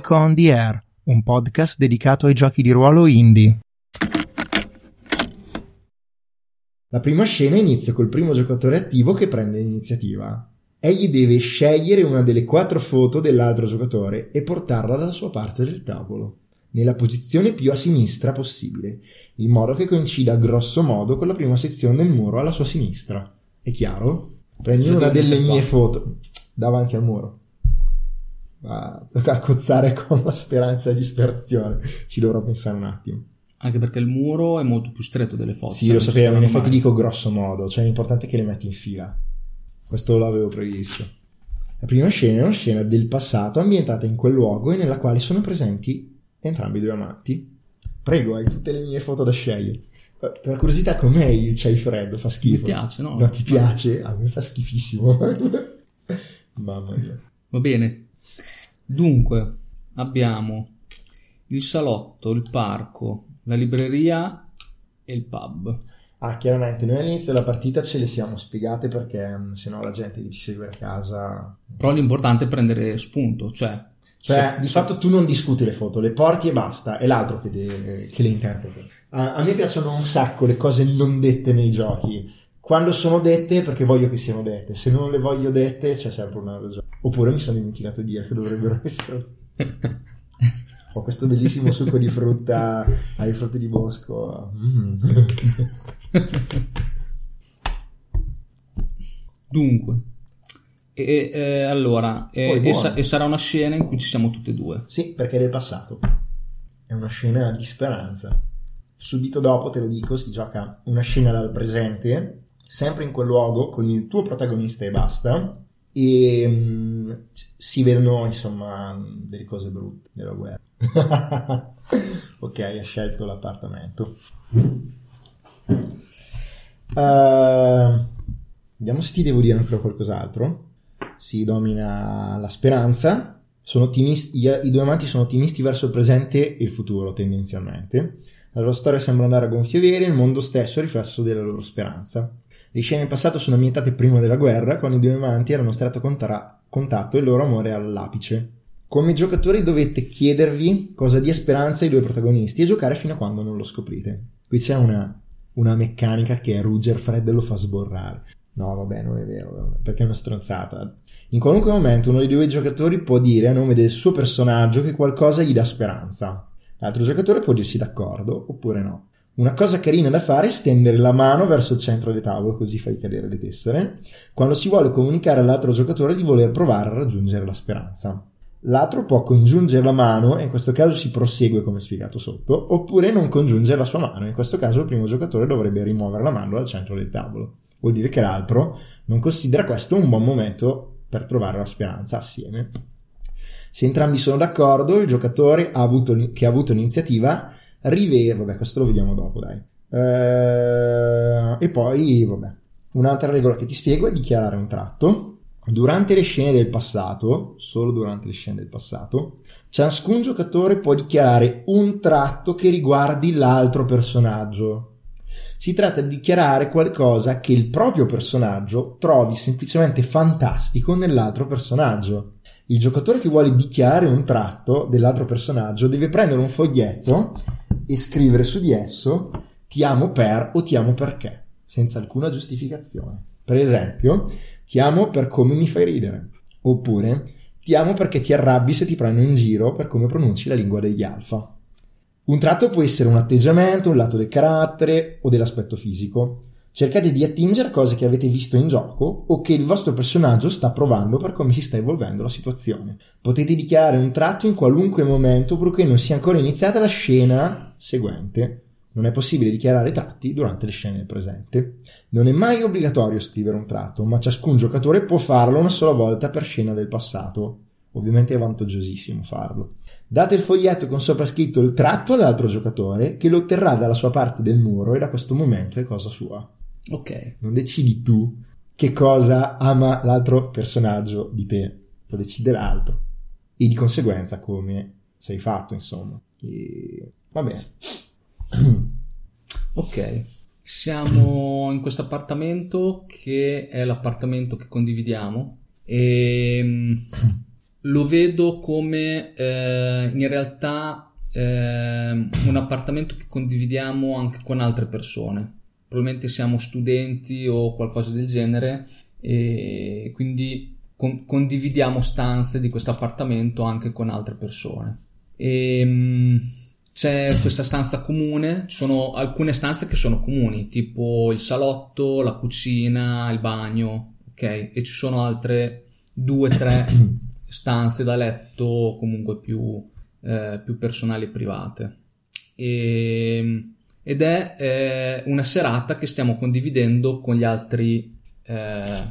Geek on the Air, un podcast dedicato ai giochi di ruolo indie. La prima scena inizia col primo giocatore attivo che prende l'iniziativa. Egli deve scegliere una delle quattro foto dell'altro giocatore e portarla dalla sua parte del tavolo, nella posizione più a sinistra possibile, in modo che coincida grosso modo con la prima sezione del muro alla sua sinistra. È chiaro? Prendi una delle mie foto davanti al muro a, a cozzare con la speranza e disperazione. Ci dovrò pensare un attimo. Anche perché il muro è molto più stretto delle foto. Sì, lo sapevo, in effetti dico grosso modo, cioè l'importante è che le metti in fila. Questo l'avevo previsto. La prima scena è una scena del passato ambientata in quel luogo e nella quale sono presenti entrambi i due amanti. Prego, hai tutte le mie foto da scegliere. Per curiosità, com'è il chai freddo? Fa schifo? Mi piace, no? No, ti piace? A me fa schifissimo. Mamma mia. Va bene. Dunque, abbiamo il salotto, il parco, la libreria e il pub. Ah, chiaramente, noi all'inizio della partita ce le siamo spiegate perché mm, sennò la gente che ci segue a casa... Però l'importante è prendere spunto, cioè... Cioè, se, di fatto tu non discuti le foto, le porti e basta, è l'altro che, de- che le interpreta. A-, a me piacciono un sacco le cose non dette nei giochi quando sono dette perché voglio che siano dette, se non le voglio dette c'è sempre una ragione. Oppure mi sono dimenticato di dire che dovrebbero essere. Ho questo bellissimo succo di frutta ai frutti di bosco. Mm. Dunque, e, e allora, e, e, sa- e, sarà una scena in cui ci siamo tutte e due. Sì, perché è del passato. È una scena di speranza. Subito dopo, te lo dico, si gioca una scena dal presente sempre in quel luogo con il tuo protagonista e basta e um, si vedono insomma delle cose brutte della guerra ok ha scelto l'appartamento. Uh, vediamo se ti devo dire ancora qualcos'altro. Si domina la speranza. Ottimisti, i due amanti sono ottimisti verso il presente e il futuro tendenzialmente la loro storia sembra andare a gonfie vere il mondo stesso è riflesso della loro speranza le scene in passato sono ambientate prima della guerra, quando i due amanti erano stretto contra- contatto e il loro amore all'apice. Come giocatori dovete chiedervi cosa dia speranza ai due protagonisti e giocare fino a quando non lo scoprite. Qui c'è una, una meccanica che Ruger Fred lo fa sborrare. No, vabbè, non è vero, perché è una stronzata. In qualunque momento uno dei due giocatori può dire a nome del suo personaggio che qualcosa gli dà speranza. L'altro giocatore può dirsi d'accordo oppure no. Una cosa carina da fare è stendere la mano verso il centro del tavolo, così fai cadere le tessere, quando si vuole comunicare all'altro giocatore di voler provare a raggiungere la speranza. L'altro può congiungere la mano, e in questo caso si prosegue come spiegato sotto, oppure non congiungere la sua mano, in questo caso il primo giocatore dovrebbe rimuovere la mano dal centro del tavolo. Vuol dire che l'altro non considera questo un buon momento per trovare la speranza assieme. Se entrambi sono d'accordo, il giocatore ha avuto, che ha avuto l'iniziativa rivede, vabbè, questo lo vediamo dopo, dai. Eh, e poi, vabbè, un'altra regola che ti spiego è dichiarare un tratto. Durante le scene del passato, solo durante le scene del passato, ciascun giocatore può dichiarare un tratto che riguardi l'altro personaggio. Si tratta di dichiarare qualcosa che il proprio personaggio trovi semplicemente fantastico nell'altro personaggio. Il giocatore che vuole dichiarare un tratto dell'altro personaggio deve prendere un foglietto e scrivere su di esso ti amo per o ti amo perché, senza alcuna giustificazione. Per esempio, ti amo per come mi fai ridere, oppure ti amo perché ti arrabbi se ti prendo in giro per come pronunci la lingua degli alfa. Un tratto può essere un atteggiamento, un lato del carattere o dell'aspetto fisico. Cercate di attingere cose che avete visto in gioco o che il vostro personaggio sta provando per come si sta evolvendo la situazione. Potete dichiarare un tratto in qualunque momento purché non sia ancora iniziata la scena seguente. Non è possibile dichiarare tratti durante le scene del presente. Non è mai obbligatorio scrivere un tratto, ma ciascun giocatore può farlo una sola volta per scena del passato. Ovviamente è vantaggiosissimo farlo. Date il foglietto con sopra scritto il tratto all'altro giocatore che lo otterrà dalla sua parte del muro e da questo momento è cosa sua. Ok. Non decidi tu che cosa ama l'altro personaggio di te, lo decide l'altro. E di conseguenza come sei fatto, insomma. E... Va bene. ok. Siamo in questo appartamento che è l'appartamento che condividiamo e lo vedo come eh, in realtà eh, un appartamento che condividiamo anche con altre persone. Probabilmente siamo studenti o qualcosa del genere e quindi con- condividiamo stanze di questo appartamento anche con altre persone. E, mh, c'è questa stanza comune, ci sono alcune stanze che sono comuni, tipo il salotto, la cucina, il bagno, ok? E ci sono altre due, tre stanze da letto comunque più, eh, più personali e private. E, ed è eh, una serata che stiamo condividendo con gli altri eh,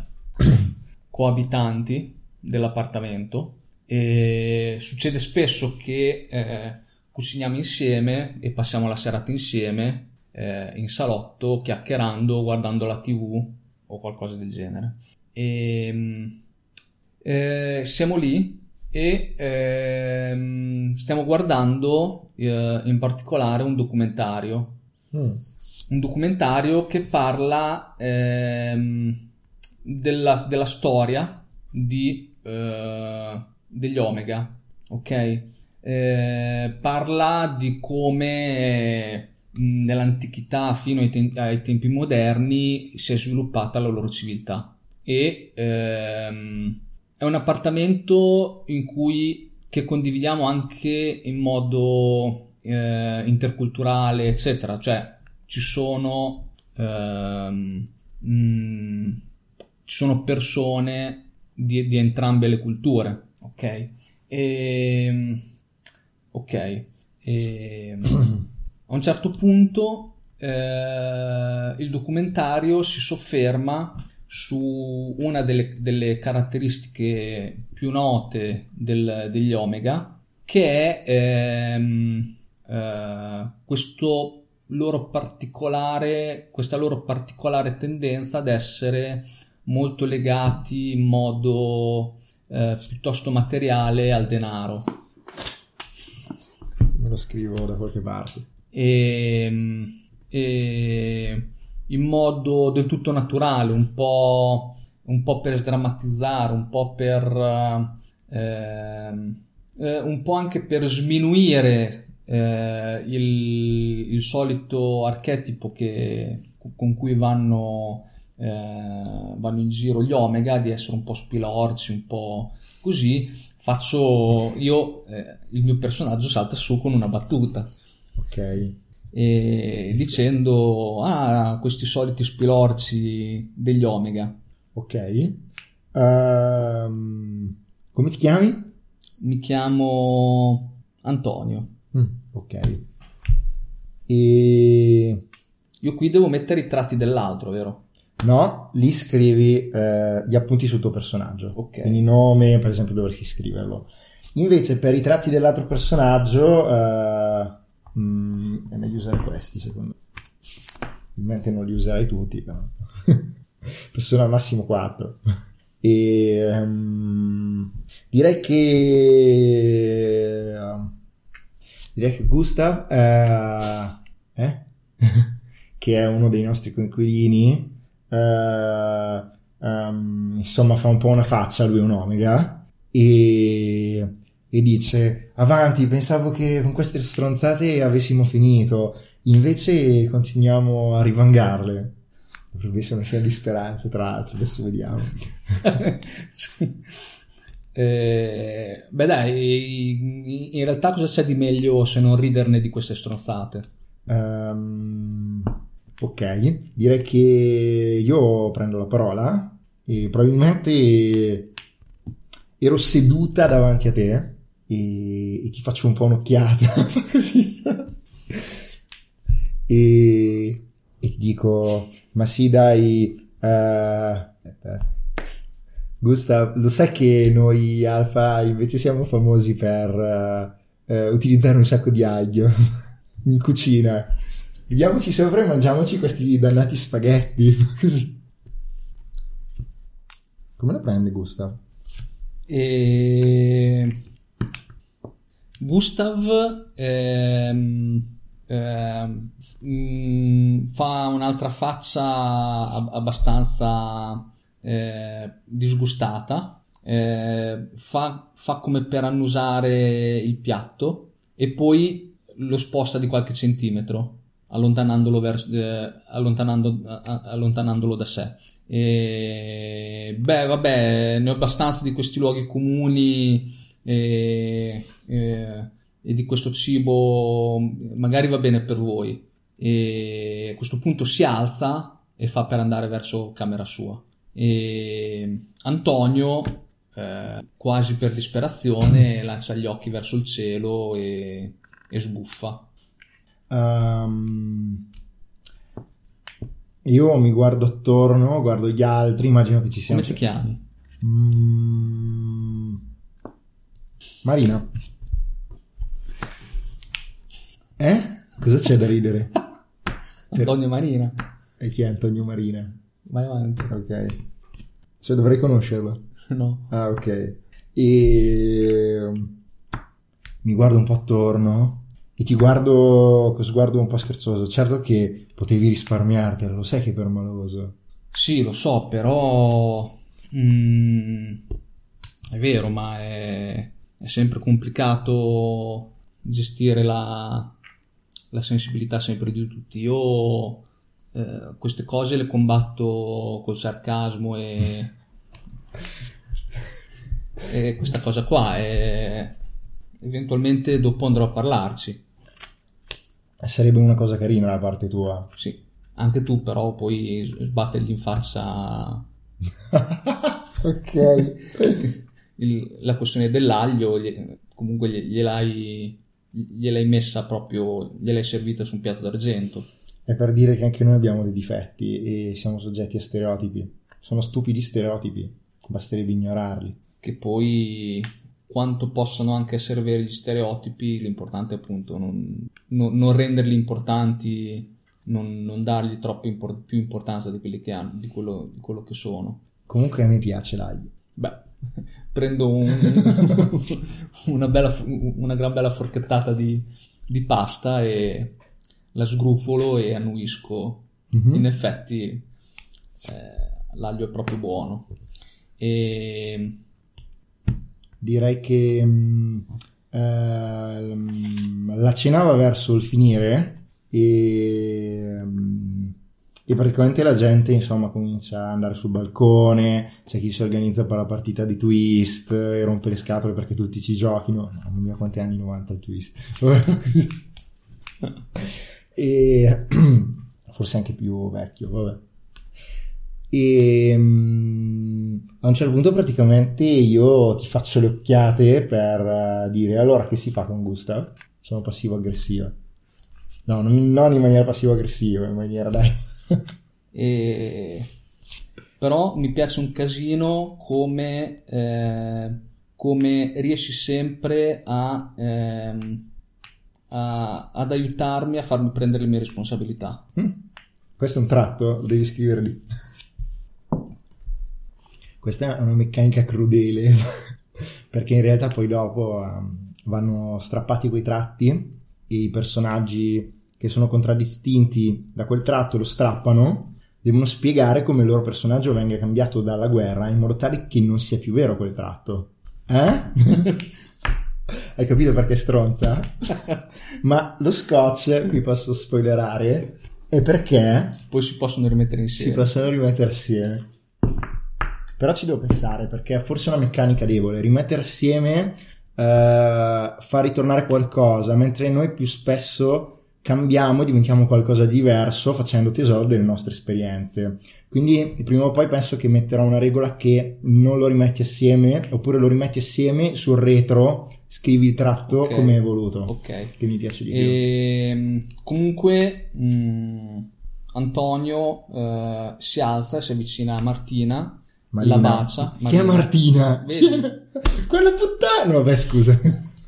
coabitanti dell'appartamento e succede spesso che eh, cuciniamo insieme e passiamo la serata insieme eh, in salotto chiacchierando, guardando la tv o qualcosa del genere. E, eh, siamo lì e ehm, stiamo guardando eh, in particolare un documentario. Mm. Un documentario che parla ehm, della, della, storia di, eh, degli Omega, ok? Eh, parla di come mh, nell'antichità fino ai, te- ai, tempi moderni si è sviluppata la loro civiltà e ehm, è un appartamento in cui che condividiamo anche in modo eh, interculturale eccetera cioè ci sono ehm, mh, ci sono persone di, di entrambe le culture, ok? E, ehm, ok. E, a un certo punto eh, il documentario si sofferma su una delle, delle caratteristiche più note del, degli Omega, che è ehm, eh, questo loro particolare, questa loro particolare tendenza ad essere molto legati in modo eh, piuttosto materiale al denaro. Me lo scrivo da qualche parte. E, e in modo del tutto naturale, un po', un po per sdrammatizzare, un po' per... Eh, eh, un po' anche per sminuire eh, il, il solito archetipo che, con cui vanno eh, vanno in giro gli Omega di essere un po' spilorci, un po' così, faccio io, eh, il mio personaggio salta su con una battuta. Ok. E dicendo, ah, questi soliti spilorci degli Omega. Ok. Um, come ti chiami? Mi chiamo Antonio. Mm, ok. E... Io qui devo mettere i tratti dell'altro, vero? No, lì scrivi eh, gli appunti sul tuo personaggio. Ok. Quindi nome, per esempio, dovresti scriverlo. Invece per i tratti dell'altro personaggio eh, mm, è meglio usare questi, secondo me. Ovviamente non li userai tutti, però. Persona al massimo 4. E um, direi che direi che Gustav eh, eh? che è uno dei nostri coinquilini Uh, um, insomma fa un po' una faccia lui un omega e, e dice avanti pensavo che con queste stronzate avessimo finito invece continuiamo a rivangarle dovrebbe essere una scena di speranza tra l'altro adesso vediamo eh, beh dai in realtà cosa c'è di meglio se non riderne di queste stronzate? Um, Ok, direi che io prendo la parola e probabilmente ero seduta davanti a te e, e ti faccio un po' un'occhiata e, e, ti dico ma sì dai uh, Gustav lo sai che noi Alfa invece siamo famosi per uh, uh, utilizzare un sacco di aglio in cucina Viviamoci sopra e mangiamoci questi dannati spaghetti. Così. Come la prende Gustav? E... Gustav ehm, ehm, mm, fa un'altra faccia abbastanza eh, disgustata eh, fa, fa come per annusare il piatto e poi lo sposta di qualche centimetro allontanandolo, verso, eh, allontanando, a- allontanandolo da sé. E, beh, vabbè, ne ho abbastanza di questi luoghi comuni e, e- e di questo cibo, magari va bene per voi. E a questo punto si alza e fa per andare verso camera sua. E Antonio, eh, quasi per disperazione, lancia gli occhi verso il cielo e, e sbuffa. Ehm, io mi guardo attorno, guardo gli altri, immagino che ci siano. Come ti chiami? Mm, Marina. Eh? Cosa c'è da ridere? Antonio Marina. E chi è Antonio Marina? Vai avanti. Ok. Cioè dovrei conoscerlo. No. Ah, ok. E mi guardo un po' attorno e ti guardo con sguardo un po' scherzoso. Certo che potevi risparmiartelo, lo sai che è permaloso. Sì, lo so, però... mm, è vero, ma è, è sempre complicato gestire la, la sensibilità sempre di tutti. Io eh, queste cose le combatto col sarcasmo e, e questa cosa qua. E eventualmente dopo andrò a parlarci. Eh, Sarebbe una cosa carina da parte tua. Sì, anche tu però puoi sbattergli in faccia ok. il- la questione dell'aglio, gli- comunque glie- gliel'hai, gliel'hai messa proprio, gliel'hai servita su un piatto d'argento. È per dire che anche noi abbiamo dei difetti e siamo soggetti a stereotipi. Sono stupidi stereotipi, basterebbe ignorarli. Che poi quanto possano anche essere veri gli stereotipi, l'importante è appunto non, non- non renderli importanti, non, non dargli troppo impor- più importanza di quelli che hanno, di quello, di quello che sono. Comunque a me piace l'aglio. Beh, prendo un- una, bella, una gran bella forchettata di, di pasta e la sgrufolo e annuisco. Mhm. In effetti eh, l'aglio è proprio buono. E Direi che mm, ehm, la cena va verso il finire e, mm, e praticamente la gente insomma comincia ad andare sul balcone, c'è chi si organizza per la partita di twist e rompe le scatole perché tutti ci giochino. Mamma mia quanti anni 90 il twist. e forse anche più vecchio, vabbè. E mm, a un certo punto praticamente io ti faccio le occhiate per eh, dire allora che si fa con Gustav? Sono passivo-aggressiva. No, non, non in maniera passivo-aggressiva, in maniera dai. E- Però mi piace un casino come, eh, come riesci sempre a, ehm, a- ad aiutarmi a farmi prendere le mie responsabilità. Mm. Questo è un tratto, devi scrivere lì. Questa è una meccanica crudele, perché in realtà poi dopo ehm, vanno strappati quei tratti e i personaggi che sono contraddistinti da quel tratto lo strappano, devono spiegare come il loro personaggio venga cambiato dalla guerra in modo tale che non sia più vero quel tratto. Eh? Hai capito perché è stronza? Ma lo scotch, vi posso spoilerare, è perché Poi si possono rimettere si insieme. possono rimettere assieme. Però ci devo pensare perché è forse una meccanica debole. Rimettere assieme eh, fa ritornare qualcosa, mentre noi più spesso cambiamo diventiamo qualcosa di diverso facendo tesoro delle nostre esperienze. Quindi prima o poi penso che metterò una regola che non lo rimetti assieme, oppure lo rimetti assieme sul retro, scrivi il tratto Ok. come è voluto, Ok. che mi piace di più. E, comunque, mh, Antonio eh, si alza e si avvicina a Martina, Marina. la bacia. Chi è Martina? Vedi? Quella puttana! No, beh, scusa.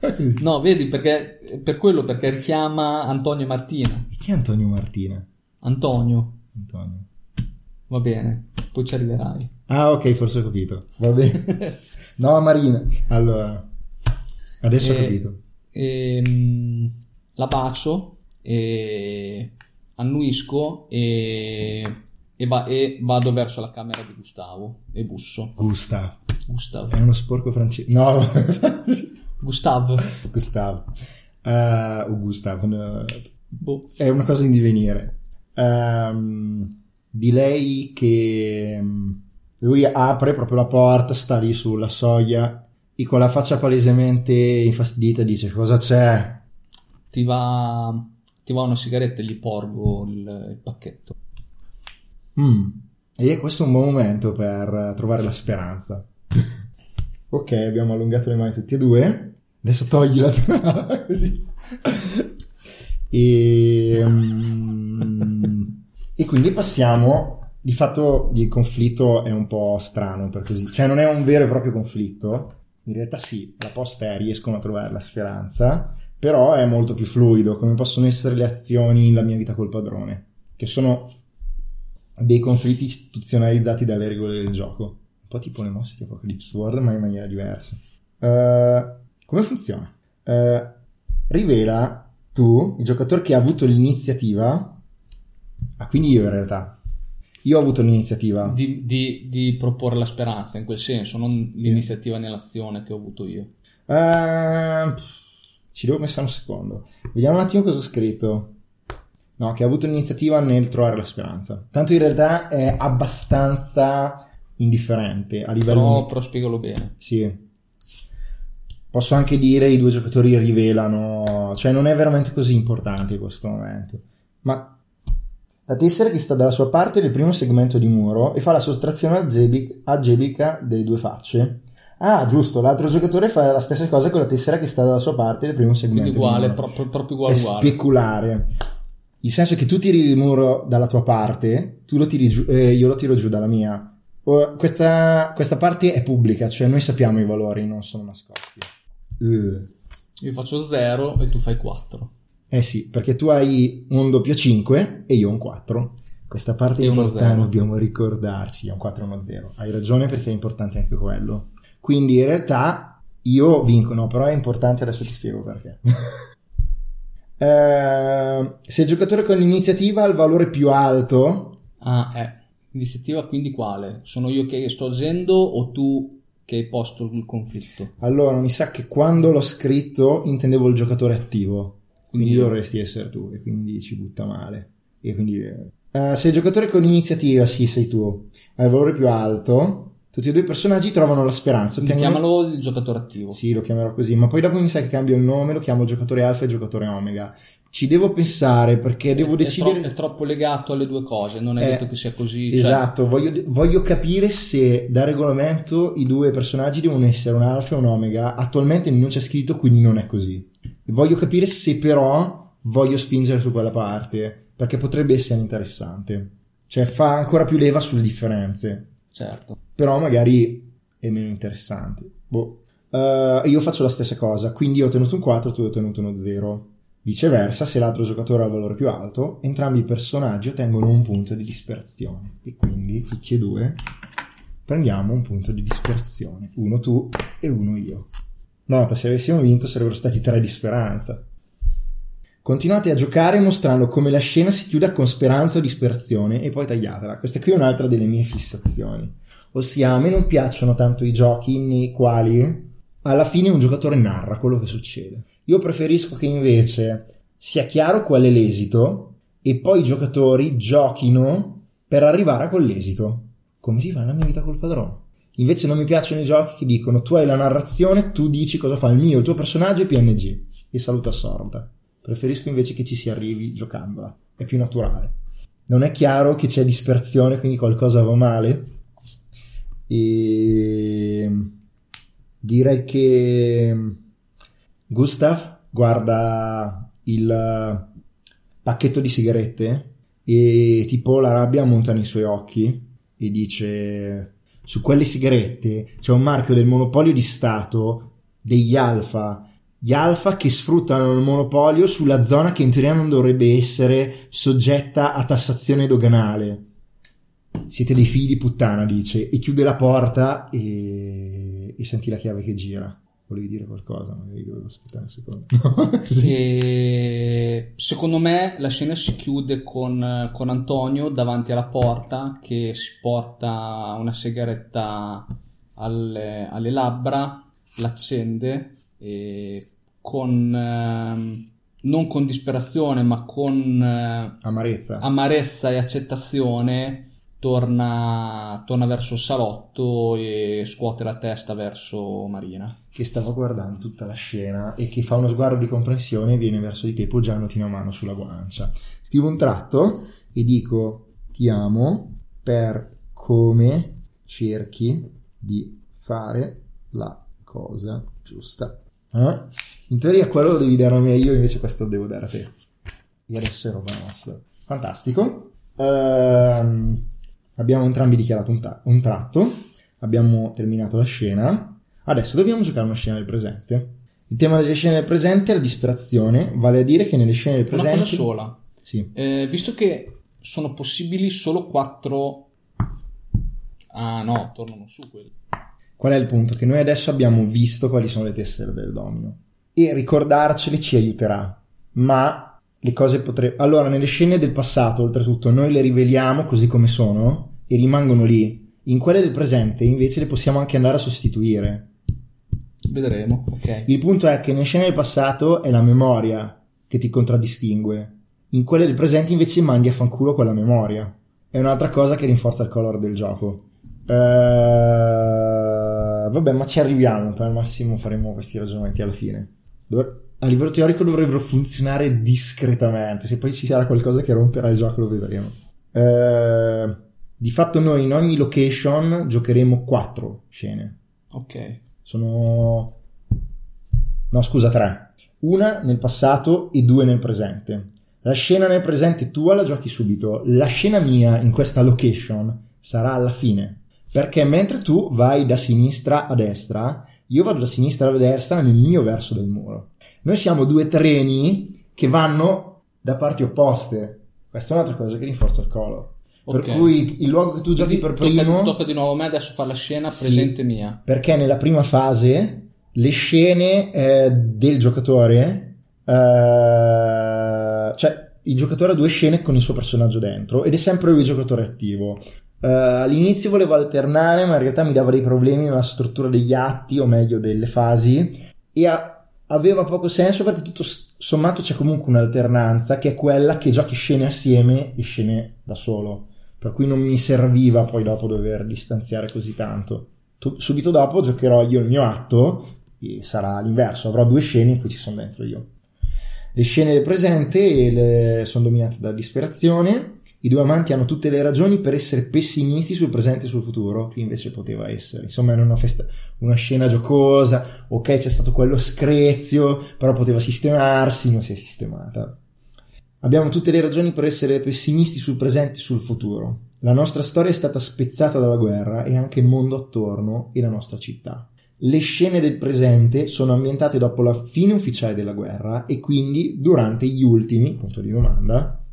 No, vedi, perché per quello, perché richiama Antonio e Martina. Chi è Antonio Martina? Antonio, Antonio. va bene, poi ci arriverai. Ah, ok, forse ho capito. Va bene. No, Marina. Allora, adesso ho E- capito. E, mh, la bacio e annuisco e, e va- e vado verso la camera di Gustavo e busso. Gusta. Gustav. È uno sporco francese. No, Gustav. Gustavo. Eh, o Gustav. eh, Boh. È una cosa in divenire. Ehm, di lei che mm, lui apre proprio la porta, sta lì sulla soglia e con la faccia palesemente infastidita dice cosa c'è? Ti va, ti va una sigaretta e gli porgo il, il pacchetto. Mm. E questo è un buon momento per trovare la speranza. ok, abbiamo allungato le mani tutti e due. Adesso toglila così. E, mm, e quindi passiamo. Di fatto il conflitto è un po' strano per così, cioè non è un vero e proprio conflitto. In realtà sì, la posta è riescono a trovare la speranza, però è molto più fluido, come possono essere le azioni La mia vita col padrone, che sono dei conflitti istituzionalizzati dalle regole del gioco. Un po' tipo le mosse di Apocalypse World, ma in maniera diversa. Eh, come funziona? Eh, rivela tu, il giocatore che ha avuto l'iniziativa, ah, quindi io in realtà, io ho avuto l'iniziativa. Di, di- di proporre la speranza in quel senso, non l'iniziativa nell'azione che ho avuto io. Eh, ci devo pensare un secondo. Vediamo un attimo cosa ho scritto. No, che ha avuto l'iniziativa nel trovare la speranza. Tanto in realtà è abbastanza indifferente a livello... Però, però spiegalo bene. Sì. Posso anche dire i due giocatori rivelano, cioè non è veramente così importante in questo momento. Ma la tessera che sta dalla sua parte il primo segmento di muro e fa la sottrazione algebrica delle due facce. Ah, giusto, l'altro giocatore fa la stessa cosa con la tessera che sta dalla sua parte del primo segmento. Quindi uguale, proprio, proprio È uguale, uguale. speculare. Il senso è che tu tiri il muro dalla tua parte, tu lo tiri giù, eh, io lo tiro giù dalla mia. O- Questa, questa parte è pubblica, cioè noi sappiamo i valori, non sono nascosti. Eh. Io faccio 0 e tu fai 4. Eh sì, perché tu hai un doppio 5 e io un 4. Questa parte è importante, dobbiamo ricordarci, è un 4 e uno 0. Hai ragione perché è importante anche quello. Quindi in realtà io vinco, no, però è importante, adesso ti spiego perché. Eh, se il giocatore con l'iniziativa ha il valore più alto, Ah, eh. L'iniziativa quindi quale? Sono io che sto agendo o tu che hai posto il conflitto? allora mi sa che quando l'ho scritto intendevo il giocatore attivo. Quindi dovresti essere tu e quindi ci butta male. E quindi, eh, se il giocatore con l'iniziativa, sì, sei tu, ha il valore più alto, tutti e due i personaggi trovano la speranza. Ottengono- chiamalo il giocatore attivo. Sì, lo chiamerò così, ma poi dopo mi sa che cambio il nome, lo chiamo giocatore alfa e giocatore omega. Ci devo pensare perché devo È, decidere... tro- è troppo legato alle due cose, non è Eh, detto che sia così. cioè- Esatto, voglio, voglio capire se da regolamento i due personaggi devono essere un alfa e un omega. Attualmente non c'è scritto, quindi non è così. Voglio capire se però voglio spingere su quella parte, perché potrebbe essere interessante. Cioè fa ancora più leva sulle differenze, certo. però magari è meno interessante. Boh. Eh, io faccio la stessa cosa, quindi io ho ottenuto un 4, tu hai ottenuto uno 0. Viceversa, se l'altro giocatore ha il valore più alto, entrambi i personaggi ottengono un punto di disperazione. E quindi tutti e due prendiamo un punto di disperazione. Uno tu e uno io. Nota, se avessimo vinto sarebbero stati tre di speranza. Continuate a giocare mostrando come la scena si chiuda con speranza o disperazione e poi tagliatela. Questa qui è un'altra delle mie fissazioni. Ossia, a me non piacciono tanto i giochi nei quali alla fine un giocatore narra quello che succede. Io preferisco che invece sia chiaro qual è l'esito e poi i giocatori giochino per arrivare a quell'esito. Come si fa nella mia vita col padrone. Invece non mi piacciono i giochi che dicono tu hai la narrazione, tu dici cosa fa il mio, il tuo personaggio è PNG e saluta sorda. Preferisco invece che ci si arrivi giocandola, è più naturale. Non è chiaro che c'è disperazione, quindi qualcosa va male. E direi che Gustav guarda il pacchetto di sigarette e tipo la rabbia monta nei suoi occhi e dice su quelle sigarette c'è un marchio del monopolio di Stato degli alfa. Gli alfa che sfruttano il monopolio sulla zona che in teoria non dovrebbe essere soggetta a tassazione doganale. Siete dei figli di puttana dice e chiude la porta e, e senti la chiave che gira volevi dire qualcosa magari dovevo aspettare un secondo Così. E secondo me la scena si chiude con, con Antonio davanti alla porta che si porta una sigaretta alle, alle labbra, l'accende e con ehm, non con disperazione, ma con eh, Amarezza. amarezza e accettazione torna, torna verso il salotto e scuote la testa verso Marina. che stava guardando tutta la scena e che fa uno sguardo di comprensione e viene verso di te poggiandoti una mano sulla guancia. Scrivo un tratto e dico ti amo per come cerchi di fare la cosa giusta. Eh? In teoria quello lo devi dare a me io, invece questo lo devo dare a te. E adesso è roba nostra. Fantastico. Ehm, abbiamo entrambi dichiarato un, ta- un tratto. Abbiamo terminato la scena. Adesso dobbiamo giocare una scena del presente. Il tema delle scene del presente è la disperazione, vale a dire che nelle scene del Una presente... cosa sola, Sì. Eh, visto che sono possibili solo quattro... Ah no, tornano su quelli. Qual è il punto? Che noi adesso abbiamo visto quali sono le tessere del domino e ricordarcele ci aiuterà, ma le cose potrebbero... Allora, nelle scene del passato, oltretutto, noi le riveliamo così come sono e rimangono lì. In quelle del presente, invece, le possiamo anche andare a sostituire. Vedremo, ok. Il punto è che nelle scene del passato è la memoria che ti contraddistingue. In quelle del presente, invece, mandi a fanculo quella memoria. È un'altra cosa che rinforza il colore del gioco. Eh, vabbè, ma ci arriviamo. Per al massimo faremo questi ragionamenti alla fine. Dov- a livello teorico dovrebbero funzionare discretamente. Se poi ci sarà qualcosa che romperà il gioco, lo vedremo. Eh, di fatto, noi in ogni location giocheremo quattro scene. Ok. Sono. No, scusa, tre. Una nel passato e due nel presente. La scena nel presente tua la giochi subito. La scena mia in questa location sarà alla fine. Perché mentre tu vai da sinistra a destra, io vado da sinistra a destra nel mio verso del muro. Noi siamo due treni che vanno da parti opposte. Questa è un'altra cosa che rinforza il color. Per Ok. cui il luogo che tu giochi per primo. Tocca, tocca di nuovo a me adesso fare la scena Sì. presente mia. perché nella prima fase le scene eh, del giocatore, eh, cioè il giocatore ha due scene con il suo personaggio dentro ed è sempre lui il giocatore attivo. Eh, all'inizio volevo alternare, ma in realtà mi dava dei problemi nella struttura degli atti, o meglio delle fasi, e a- aveva poco senso perché tutto s- sommato c'è comunque un'alternanza che è quella che giochi scene assieme e scene da solo. Per cui non mi serviva poi dopo dover distanziare così tanto. Tu- subito dopo giocherò io il mio atto e sarà l'inverso, avrò due scene in cui ci sono dentro io. Le scene del presente le- sono dominate dalla disperazione, i due amanti hanno tutte le ragioni per essere pessimisti sul presente e sul futuro, qui invece poteva essere, insomma era una, festa- una scena giocosa, ok c'è stato quello screzio, però poteva sistemarsi, non si è sistemata. Abbiamo tutte le ragioni per essere pessimisti sul presente e sul futuro. La nostra storia è stata spezzata dalla guerra e anche il mondo attorno e la nostra città. Le scene del presente sono ambientate dopo la fine ufficiale della guerra e quindi durante gli ultimi, punto di domanda,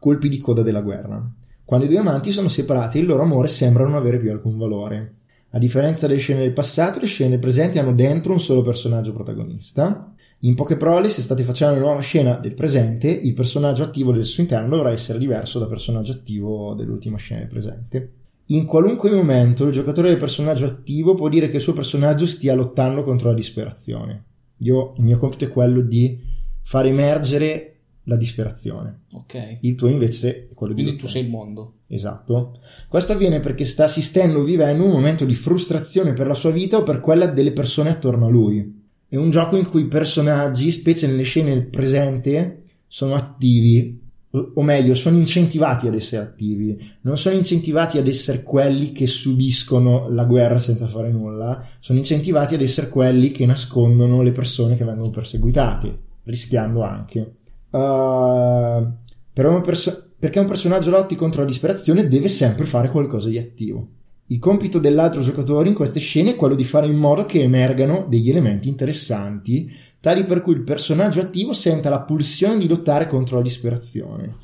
colpi di coda della guerra. Quando i due amanti sono separati il loro amore sembra non avere più alcun valore. A differenza delle scene del passato, le scene del presente hanno dentro un solo personaggio protagonista. In poche parole, se state facendo una nuova scena del presente, il personaggio attivo del suo interno dovrà essere diverso dal personaggio attivo dell'ultima scena del presente. In qualunque momento il giocatore del personaggio attivo può dire che il suo personaggio stia lottando contro la disperazione. Io, il mio compito è quello di far emergere la disperazione. Ok. Il tuo invece è quello di Quindi tu sei il mondo. Esatto. Questo avviene perché sta assistendo o vivendo un momento di frustrazione per la sua vita o per quella delle persone attorno a lui. È un gioco in cui i personaggi, specie nelle scene del presente, sono attivi, o meglio, sono incentivati ad essere attivi. Non sono incentivati ad essere quelli che subiscono la guerra senza fare nulla, sono incentivati ad essere quelli che nascondono le persone che vengono perseguitate, rischiando anche. Uh, per un perso- perché un personaggio lotti contro la disperazione deve sempre fare qualcosa di attivo. Il compito dell'altro giocatore in queste scene è quello di fare in modo che emergano degli elementi interessanti, tali per cui il personaggio attivo senta la pulsione di lottare contro la disperazione.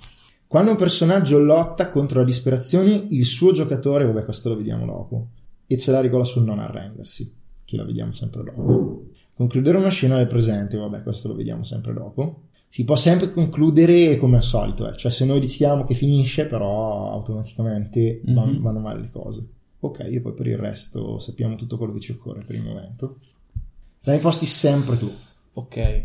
Quando un personaggio lotta contro la disperazione, il suo giocatore, vabbè, questo lo vediamo dopo, e c'è la regola sul non arrendersi, che la vediamo sempre dopo. Concludere una scena del presente, vabbè, questo lo vediamo sempre dopo. Si può sempre concludere come al solito, eh, cioè se noi diciamo che finisce, però automaticamente Mhm. vanno male le cose. Ok, io poi per il resto sappiamo tutto quello che ci occorre per il momento. L'hai posti sempre tu. Ok,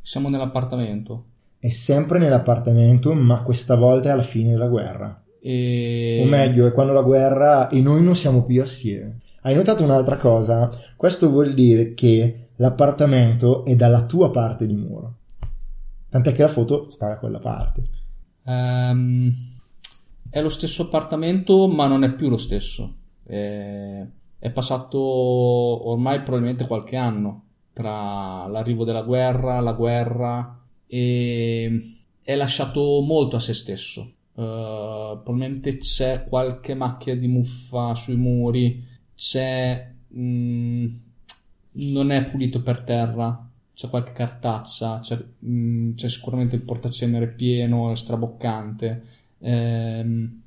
siamo nell'appartamento. È sempre nell'appartamento, ma questa volta è alla fine della guerra. E... O meglio, è quando la guerra e noi non siamo più assieme. Hai notato un'altra cosa? Questo vuol dire che l'appartamento è dalla tua parte di muro. Tant'è che la foto sta da quella parte. Ehm, è lo stesso appartamento, ma non è più lo stesso. È, è passato ormai probabilmente qualche anno tra l'arrivo della guerra, la guerra e è lasciato molto a se stesso. Uh, probabilmente c'è qualche macchia di muffa sui muri, c'è mh, non è pulito per terra, c'è qualche cartaccia, c'è, mh, c'è sicuramente il portacenere pieno, straboccante. Ehm,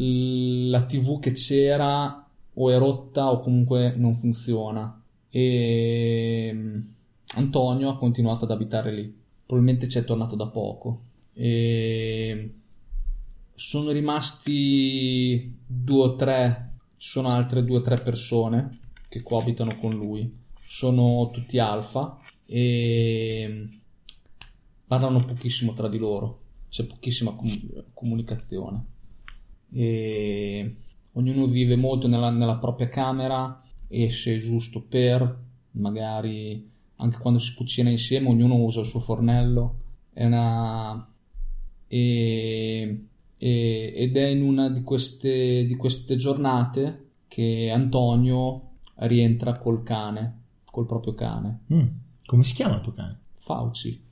la TV che c'era o è rotta o comunque non funziona. E Antonio ha continuato ad abitare lì. Probabilmente ci è tornato da poco. E sono rimasti due o tre, ci sono altre due o tre persone che coabitano con lui. Sono tutti alfa e parlano pochissimo tra di loro, c'è pochissima com- comunicazione. E ognuno vive molto nella, nella propria camera, esce giusto per, magari anche quando si cucina insieme, ognuno usa il suo fornello. È una. E, e, ed è in una di queste, di queste giornate che Antonio rientra col cane, col proprio cane. Mm. Come si chiama il tuo cane? Fauci.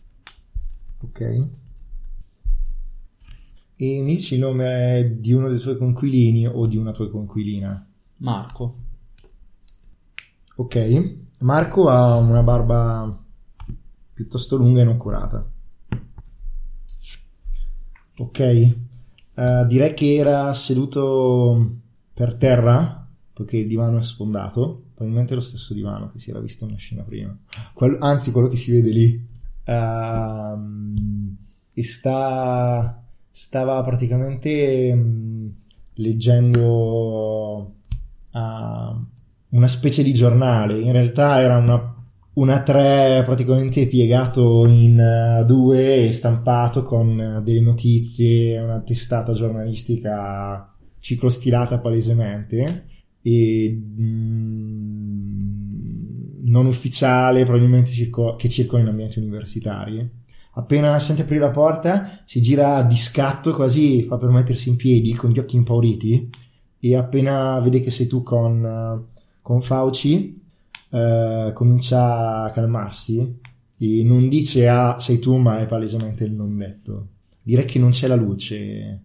Ok. E mi dici il nome di uno dei tuoi conquilini o di una tua conquilina? Marco. Ok. Marco ha una barba piuttosto lunga e non curata. Ok. Uh, direi che era seduto per terra, perché il divano è sfondato. Probabilmente lo stesso divano che si era visto nella scena prima. Quello, anzi, quello che si vede lì. Uh, e sta, stava praticamente um, leggendo uh, una specie di giornale. In realtà era una, una 3 praticamente piegato in uh, due e stampato con uh, delle notizie, una testata giornalistica ciclostilata palesemente e mh, non ufficiale, probabilmente circo, che circola in ambienti universitari. Appena sente aprire la porta, si gira di scatto, quasi fa per mettersi in piedi con gli occhi impauriti. E appena vede che sei tu con, con Fauci, eh, comincia a calmarsi e non dice ah sei tu, ma è palesemente il non detto. Direi che non c'è la luce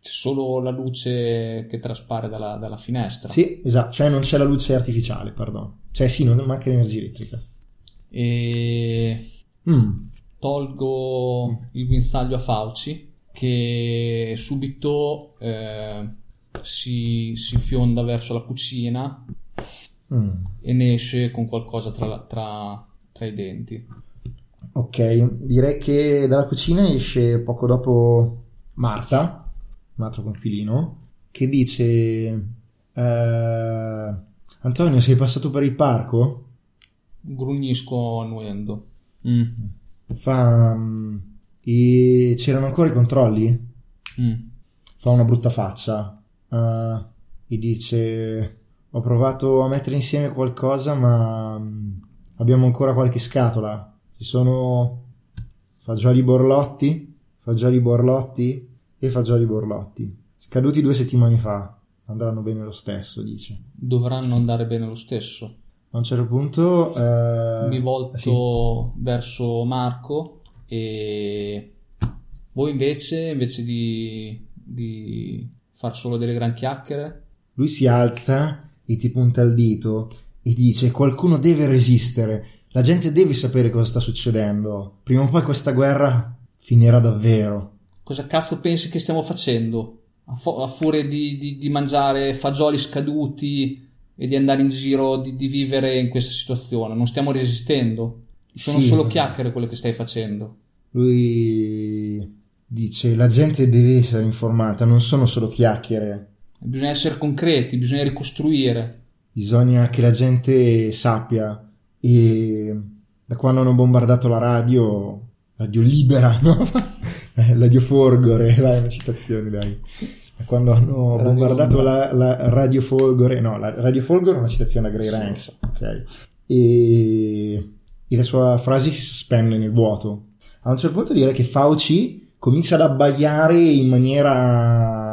c'è solo la luce che traspare dalla, dalla, finestra. Sì, esatto, cioè non c'è la luce artificiale, perdono. Cioè sì, non manca l'energia elettrica. E Mm. Tolgo il guinzaglio a Fauci che subito eh, si, si fionda verso la cucina Mm. e ne esce con qualcosa tra, tra- tra i denti. Ok, direi che dalla cucina esce poco dopo Marta, un altro conquilino, che dice eh, Antonio sei passato per il parco? Grugnisco annuendo. Mm, Fa e c'erano ancora i controlli? mm. Fa una brutta faccia eh, e dice ho provato a mettere insieme qualcosa ma mm, abbiamo ancora qualche scatola. Ci sono fagioli borlotti, fagioli borlotti e fagioli borlotti. Scaduti due settimane fa. Andranno bene lo stesso, dice. Dovranno andare bene lo stesso. A un certo punto... eh, Mi volto sì. verso Marco e voi invece, invece di, di far solo delle gran chiacchiere, Lui si alza e ti punta il dito e dice qualcuno deve resistere. La gente deve sapere cosa sta succedendo. Prima o poi questa guerra finirà davvero. cosa cazzo pensi che stiamo facendo? A, fo- a furia di, di- di mangiare fagioli scaduti e di andare in giro, di, di vivere in questa situazione? Non stiamo resistendo? Sono Sì. solo chiacchiere quelle che stai facendo. Lui dice la gente deve essere informata, non sono solo chiacchiere. Bisogna essere concreti, bisogna ricostruire. Bisogna che la gente sappia e da quando hanno bombardato la radio, radio libera, no? Eh, radio Folgore, dai, una citazione, dai. Quando hanno Radio bombardato la, la radio Folgore, no, la radio Folgore è una citazione a Gray Sì. Ranks, ok? E, e la sua frase si sospende nel vuoto. A un certo punto direi che Fauci comincia ad abbaiare in maniera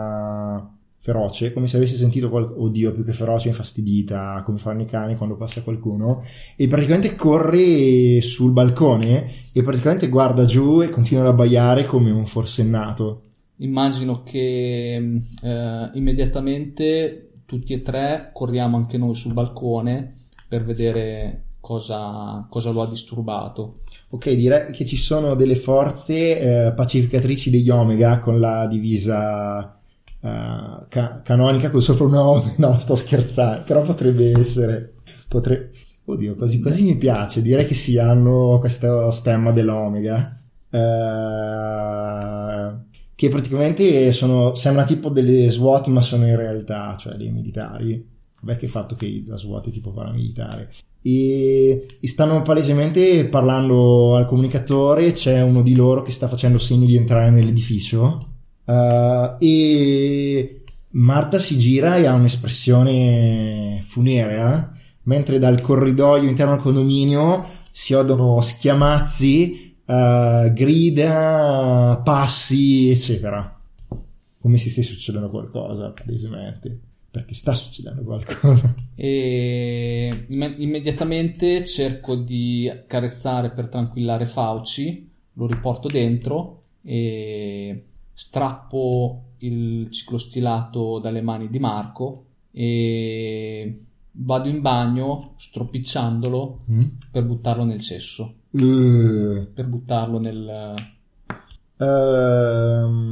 feroce, come se avesse sentito qualcosa, oddio, più che feroce, infastidita, come fanno i cani quando passa qualcuno, e praticamente corre sul balcone e praticamente guarda giù e continua ad abbaiare come un forsennato. Immagino che mh, eh, immediatamente tutti e tre corriamo anche noi sul balcone per vedere cosa, cosa lo ha disturbato. Ok, direi che ci sono delle forze eh, pacificatrici degli Omega con la divisa eh, ca- canonica con sopra Omega. No, sto scherzando, però potrebbe essere. Potre... Oddio, quasi quasi mi piace. Direi che sì, hanno questo stemma dell'Omega. eh, che praticamente sono, sembra tipo delle SWAT, ma sono in realtà, cioè dei militari. Vabbè, che fatto che la SWAT è tipo paramilitare e, stanno palesemente parlando al comunicatore. C'è uno di loro che sta facendo segno di entrare nell'edificio. eh, e Marta si gira e ha un'espressione funerea, mentre dal corridoio interno al condominio si odono schiamazzi, eh, grida, passi, eccetera. Come se stia succedendo qualcosa, palesemente. Perché sta succedendo qualcosa. E imme- immediatamente cerco di carezzare per tranquillare Fauci, lo riporto dentro e strappo il ciclostilato dalle mani di Marco e vado in bagno stropicciandolo Mm? per buttarlo nel cesso, Eh. per buttarlo nel... Ehm,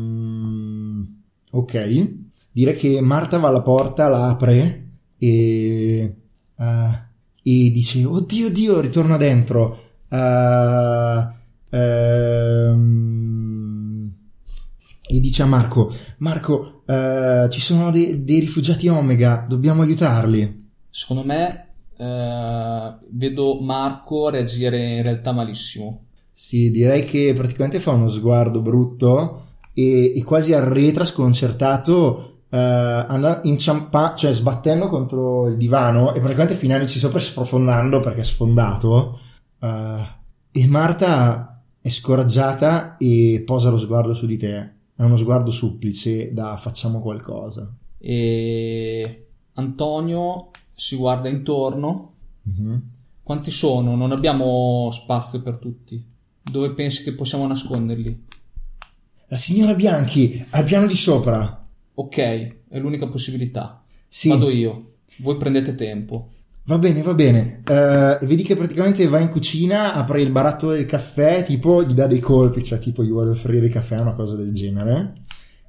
ok, direi che Marta va alla porta, la apre e, eh, e dice: Oddio, Dio, ritorna dentro. Eh, ehm, e dice a Marco: Marco, ci sono de- dei rifugiati Omega, dobbiamo aiutarli. Secondo me eh, vedo Marco reagire in realtà malissimo. Sì, direi che praticamente fa uno sguardo brutto e, e quasi arretra sconcertato, eh, andando inciampa- cioè sbattendo contro il divano e praticamente finendoci sopra e sprofondando perché è sfondato. Eh, e Marta è scoraggiata e posa lo sguardo su di te. È uno sguardo supplice da facciamo qualcosa. E Antonio si guarda intorno. Mhm. Quanti sono? Non abbiamo spazio per tutti. Dove pensi che possiamo nasconderli? La signora Bianchi al piano di sopra. Ok, è l'unica possibilità. Sì. Vado io. Voi prendete tempo. Va bene, va bene. Eh, vedi che praticamente va in cucina, apre il baratto del caffè, tipo gli dà dei colpi, cioè tipo gli vuole offrire il caffè, una cosa del genere.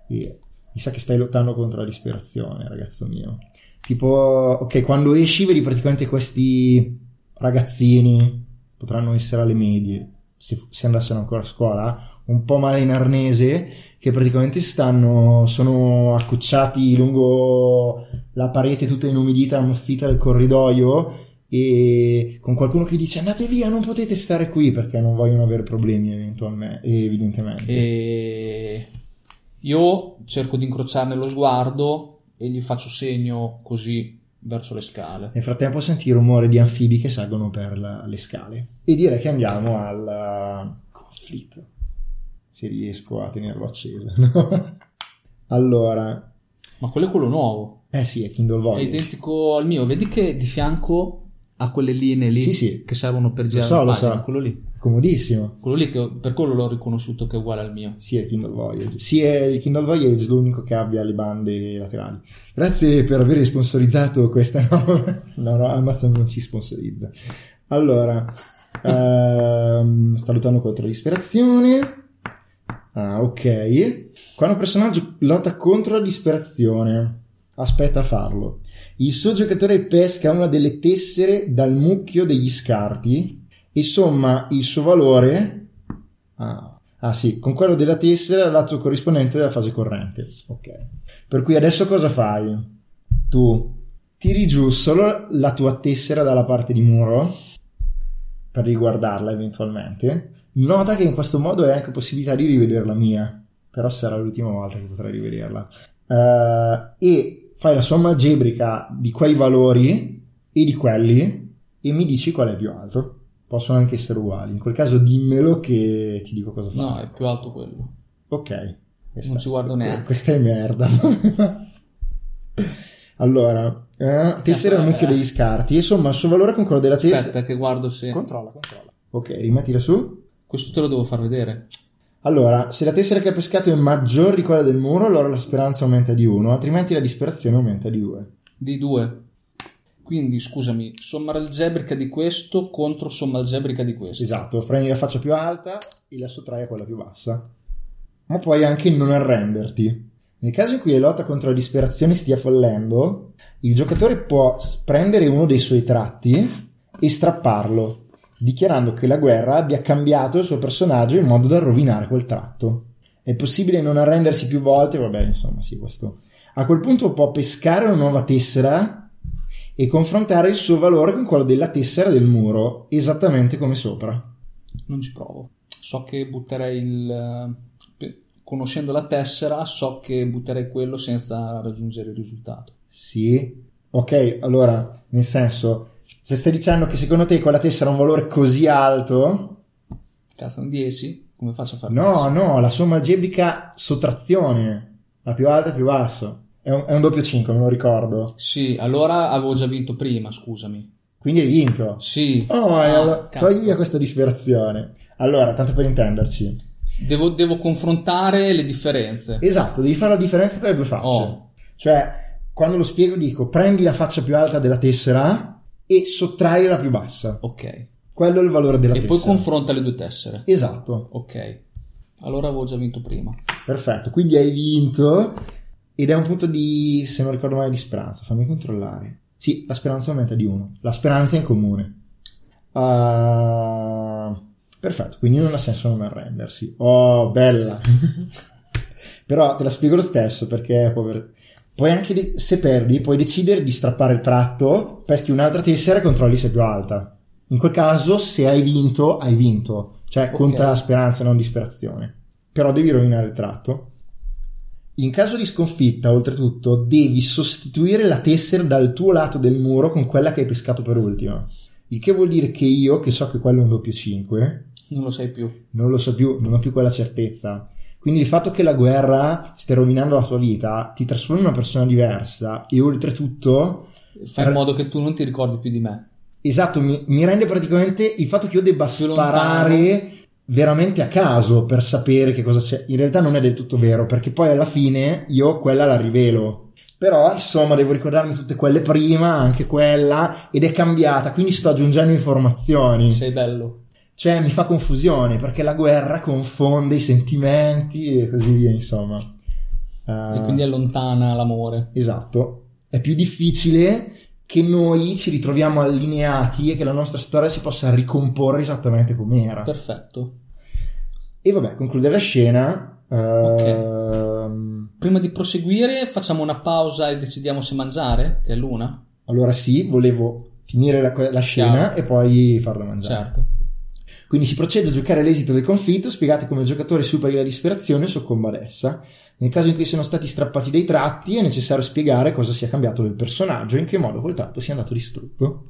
E mi sa che stai lottando contro la disperazione, ragazzo mio. Tipo, ok, quando esci vedi praticamente questi ragazzini, potranno essere alle medie, se, se andassero ancora a scuola, un po' male in arnese, che praticamente stanno, sono accucciati lungo la parete tutta inumidita, ammuffita del corridoio e con qualcuno che dice andate via, non potete stare qui perché non vogliono avere problemi evidentemente. E io cerco di incrociarne lo sguardo e gli faccio segno così verso le scale. Nel frattempo senti il rumore di anfibi che salgono per la- le scale. E direi che andiamo al uh, conflitto. Se riesco a tenerlo acceso. no? allora, Ma quello è quello nuovo. eh sì, è Kindle È Voyage. identico al mio. Vedi che di fianco ha quelle linee lì Sì, sì. che servono per girare so, la lo pagina. so. Quello lì. Comodissimo. Quello lì che per quello l'ho riconosciuto che è uguale al mio. Sì, è Kindle Voyage. Sì, è il Kindle Voyage l'unico che abbia le bande laterali. Grazie per aver sponsorizzato questa. No, no, no Amazon non ci sponsorizza. Allora, ehm, sta lottando contro l'ispirazione. Ah, ok. Quando un personaggio lotta contro la disperazione, aspetta a farlo. Il suo giocatore pesca una delle tessere dal mucchio degli scarti e somma il suo valore. Ah, Ah sì, con quello della tessera lato corrispondente della fase corrente. Ok. Per cui adesso cosa fai? Tu tiri giù solo la tua tessera dalla parte di muro per riguardarla eventualmente. Nota che in questo modo hai anche possibilità di rivedere la mia, però sarà l'ultima volta che potrai rivederla. Uh, e fai la somma algebrica di quei valori e di quelli e mi dici qual è più alto. Possono anche essere uguali. In quel caso dimmelo che ti dico cosa fare. No, è più alto quello. Ok. Questa, non ci guardo neanche. Questa è merda. allora, eh, tessera al mucchio degli scarti. Insomma, il suo valore con quello della tessera. Aspetta, che guardo se. Controlla, controlla. Ok, rimettila su. Questo te lo devo far vedere. Allora, se la tessera che ha pescato è maggiore di quella del muro, allora la speranza aumenta di 1, altrimenti la disperazione aumenta di 2. Di 2. Quindi, scusami, somma algebrica di questo contro somma algebrica di questo. Esatto, prendi la faccia più alta e la sottrai a quella più bassa. Ma puoi anche non arrenderti. Nel caso in cui la lotta contro la disperazione stia fallendo, il giocatore può prendere uno dei suoi tratti e strapparlo, dichiarando che la guerra abbia cambiato il suo personaggio in modo da rovinare quel tratto. È possibile non arrendersi più volte, vabbè, insomma, sì, questo. A quel punto può pescare una nuova tessera e confrontare il suo valore con quello della tessera del muro, esattamente come sopra. Non ci provo. So che butterei il. Conoscendo la tessera, so che butterei quello senza raggiungere il risultato. Sì. Ok, allora, nel senso, se stai dicendo che secondo te quella tessera ha un valore così alto. Cazzo, un 10? Come faccio a fare No, questo? no, la somma algebrica sottrazione. La più alta e più basso. È un, è un doppio 5, me lo ricordo. Sì, allora avevo già vinto prima, scusami. Quindi hai vinto. Sì. Oh, Ah, allora, togli via questa disperazione. Allora, tanto per intenderci. Devo, devo confrontare le differenze. Esatto, devi fare la differenza tra le due facce. Oh. Cioè, quando lo spiego dico, prendi la faccia più alta della tessera e sottrai la più bassa. Ok. Quello è il valore della E tessera. poi confronta le due tessere. Esatto, Ok. Allora avevo già vinto prima. perfetto. Quindi hai vinto ed è un punto di, se non ricordo male, di speranza. Fammi controllare. Sì, la speranza aumenta di uno. La speranza è in comune. Ah, perfetto, quindi non ha senso non arrendersi. Oh, bella. Però te la spiego lo stesso perché pover- puoi anche, se perdi, puoi decidere di strappare il tratto, peschi un'altra tessera e controlli se è più alta. In quel caso, se hai vinto, hai vinto. Cioè, Ok. conta la speranza, non disperazione. Però devi rovinare il tratto. In caso di sconfitta, oltretutto, devi sostituire la tessera dal tuo lato del muro con quella che hai pescato per ultima. Il che vuol dire che io, che so che quello è un doppio 5, Non lo sai più. non lo so più, non ho più quella certezza. Quindi il fatto che la guerra stia rovinando la tua vita ti trasforma in una persona diversa e oltretutto, Fai in modo che tu non ti ricordi più di me. esatto, mi, mi rende praticamente il fatto che io debba Più sparare veramente a caso per sapere che cosa c'è. In realtà non è del tutto vero, perché poi alla fine io quella la rivelo. Però insomma devo ricordarmi tutte quelle prima, anche quella, ed è cambiata, quindi sto aggiungendo informazioni. Sei bello. Cioè mi fa confusione perché la guerra confonde i sentimenti e così via, insomma. E Eh, quindi allontana l'amore. Esatto. È più difficile che noi ci ritroviamo allineati e che la nostra storia si possa ricomporre esattamente com'era. Perfetto. E vabbè, conclude la scena. ehm, Prima di proseguire, facciamo una pausa e decidiamo se mangiare, che è l'una. Allora sì, volevo finire la, la scena Chiaro. e poi farla mangiare. Certo. Quindi si procede a giocare all'esito del conflitto, spiegate come il giocatore superi la disperazione e soccomba ad essa. Nel caso in cui siano stati strappati dei tratti, è necessario spiegare cosa sia cambiato del personaggio e in che modo quel tratto sia andato distrutto.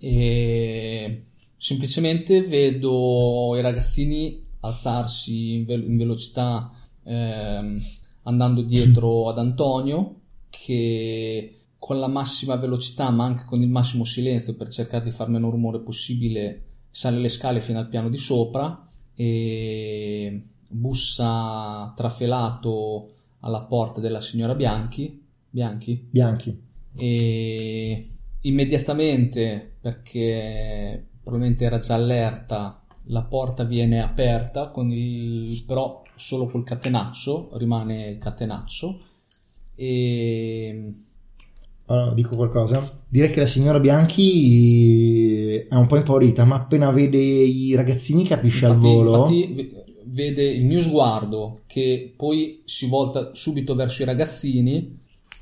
E semplicemente vedo i ragazzini alzarsi in, ve- in velocità ehm, andando dietro ad Antonio che con la massima velocità ma anche con il massimo silenzio per cercare di far meno rumore possibile sale le scale fino al piano di sopra e bussa trafelato alla porta della signora Bianchi Bianchi Bianchi. e immediatamente perché probabilmente era già allerta la porta viene aperta con il però solo col catenaccio rimane il catenaccio e Allora, dico qualcosa. Direi che la signora Bianchi è un po' impaurita, ma appena vede i ragazzini capisce al infatti, volo. infatti vede il mio sguardo che poi si volta subito verso i ragazzini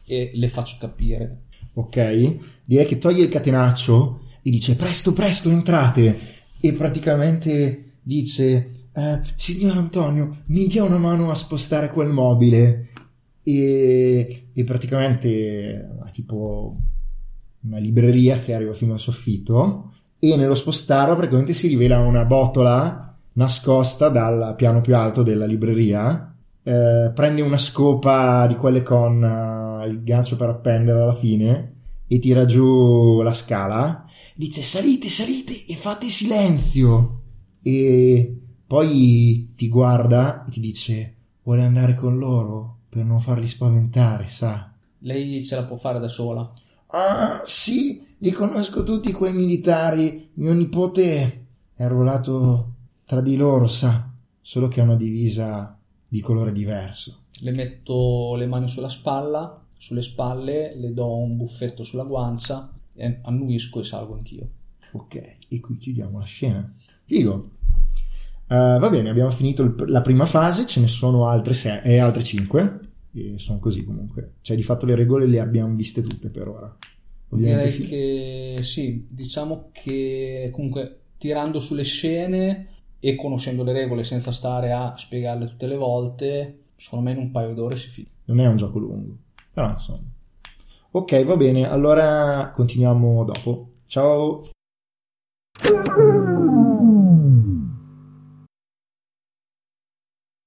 e le faccio capire. Ok? Direi che toglie il catenaccio e dice presto, presto, entrate. E praticamente dice, eh, signor Antonio, mi dia una mano a spostare quel mobile. E, e praticamente ha tipo una libreria che arriva fino al soffitto e nello spostarla praticamente si rivela una botola nascosta dal piano più alto della libreria. Eh, prende una scopa di quelle con uh, il gancio per appendere alla fine e tira giù la scala. Dice salite, salite e fate silenzio. E poi ti guarda e ti dice vuole andare con loro per non farli spaventare, sa. Lei ce la può fare da sola. Ah, sì, li conosco tutti quei militari. Mio nipote è arruolato tra di loro, sa, solo che ha una divisa di colore diverso. Le metto le mani sulla spalla, sulle spalle, le do un buffetto sulla guancia e annuisco e salgo anch'io. Ok, e qui chiudiamo la scena. Dico, Uh, va bene, abbiamo finito il, la prima fase, ce ne sono altre, sei, e altre 5 e sono così comunque. Cioè di fatto le regole le abbiamo viste tutte per ora. Ovviamente Direi fi- che sì, diciamo che comunque tirando sulle scene e conoscendo le regole senza stare a spiegarle tutte le volte, secondo me in un paio d'ore si finisce. Non è un gioco lungo, però insomma. Ok, va bene, allora continuiamo dopo. Ciao!